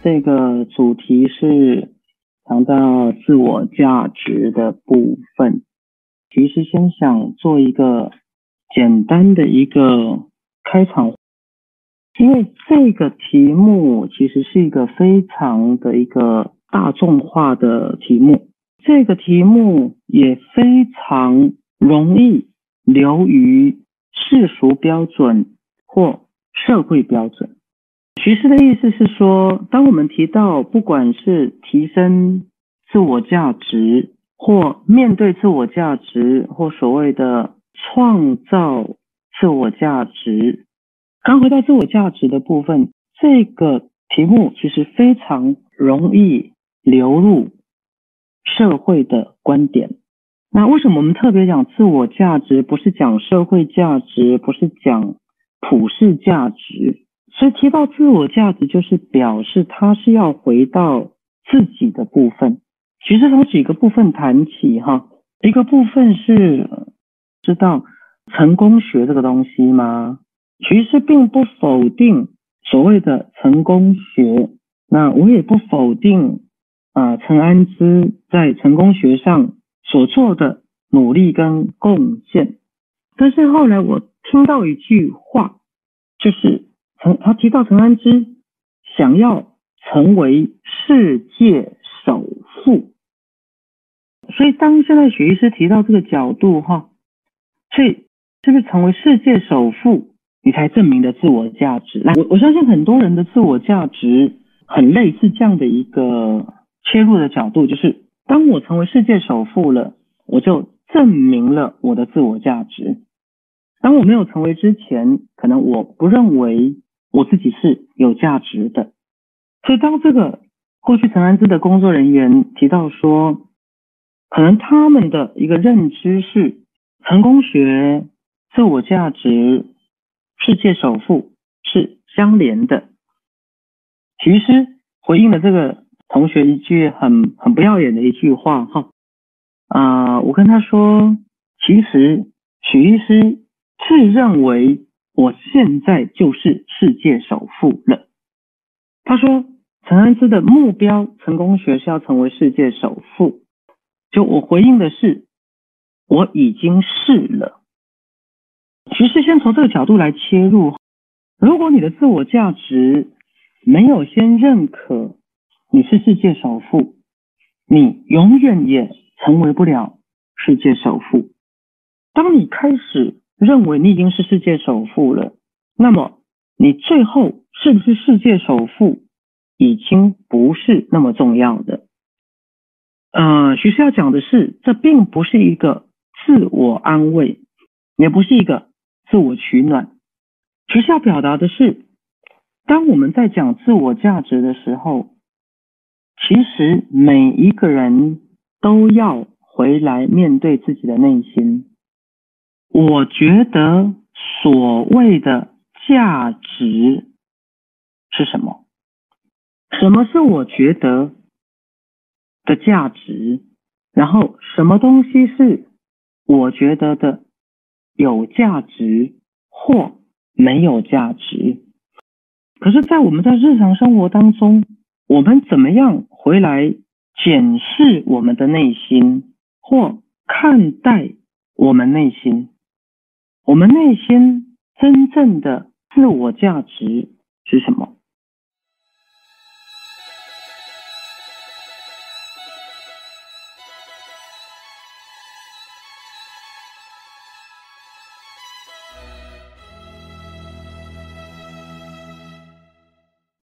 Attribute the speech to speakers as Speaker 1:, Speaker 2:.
Speaker 1: 这个主题是谈到自我价值的部分。其实先想做一个简单的一个开场，因为这个题目其实是一个非常的一个大众化的题目，这个题目也非常容易流于世俗标准或社会标准。徐师的意思是说，当我们提到不管是提升自我价值，或面对自我价值，或所谓的创造自我价值，刚回到自我价值的部分，这个题目其实非常容易流入社会的观点。那为什么我们特别讲自我价值，不是讲社会价值，不是讲普世价值？所以提到自我价值，就是表示他是要回到自己的部分。其实从几个部分谈起哈，一个部分是知道成功学这个东西吗？其实并不否定所谓的成功学，那我也不否定啊陈安之在成功学上所做的努力跟贡献。但是后来我听到一句话，就是。陈他提到陈安之想要成为世界首富，所以当现在许医师提到这个角度哈，所以是不是成为世界首富，你才证明的自我价值？那我我相信很多人的自我价值很类似这样的一个切入的角度，就是当我成为世界首富了，我就证明了我的自我价值。当我没有成为之前，可能我不认为。我自己是有价值的，所以当这个过去陈安之的工作人员提到说，可能他们的一个认知是成功学、自我价值、世界首富是相连的。其实回应了这个同学一句很很不要脸的一句话哈啊，我跟他说，其实许医师自认为。我现在就是世界首富了。他说，陈安之的目标成功学是要成为世界首富。就我回应的是，我已经是了。其实先从这个角度来切入，如果你的自我价值没有先认可你是世界首富，你永远也成为不了世界首富。当你开始。认为你已经是世界首富了，那么你最后是不是世界首富，已经不是那么重要的。呃，徐师要讲的是，这并不是一个自我安慰，也不是一个自我取暖。徐师要表达的是，当我们在讲自我价值的时候，其实每一个人都要回来面对自己的内心。我觉得所谓的价值是什么？什么是我觉得的价值？然后什么东西是我觉得的有价值或没有价值？可是，在我们在日常生活当中，我们怎么样回来检视我们的内心，或看待我们内心？我们内心真正的自我价值是什么？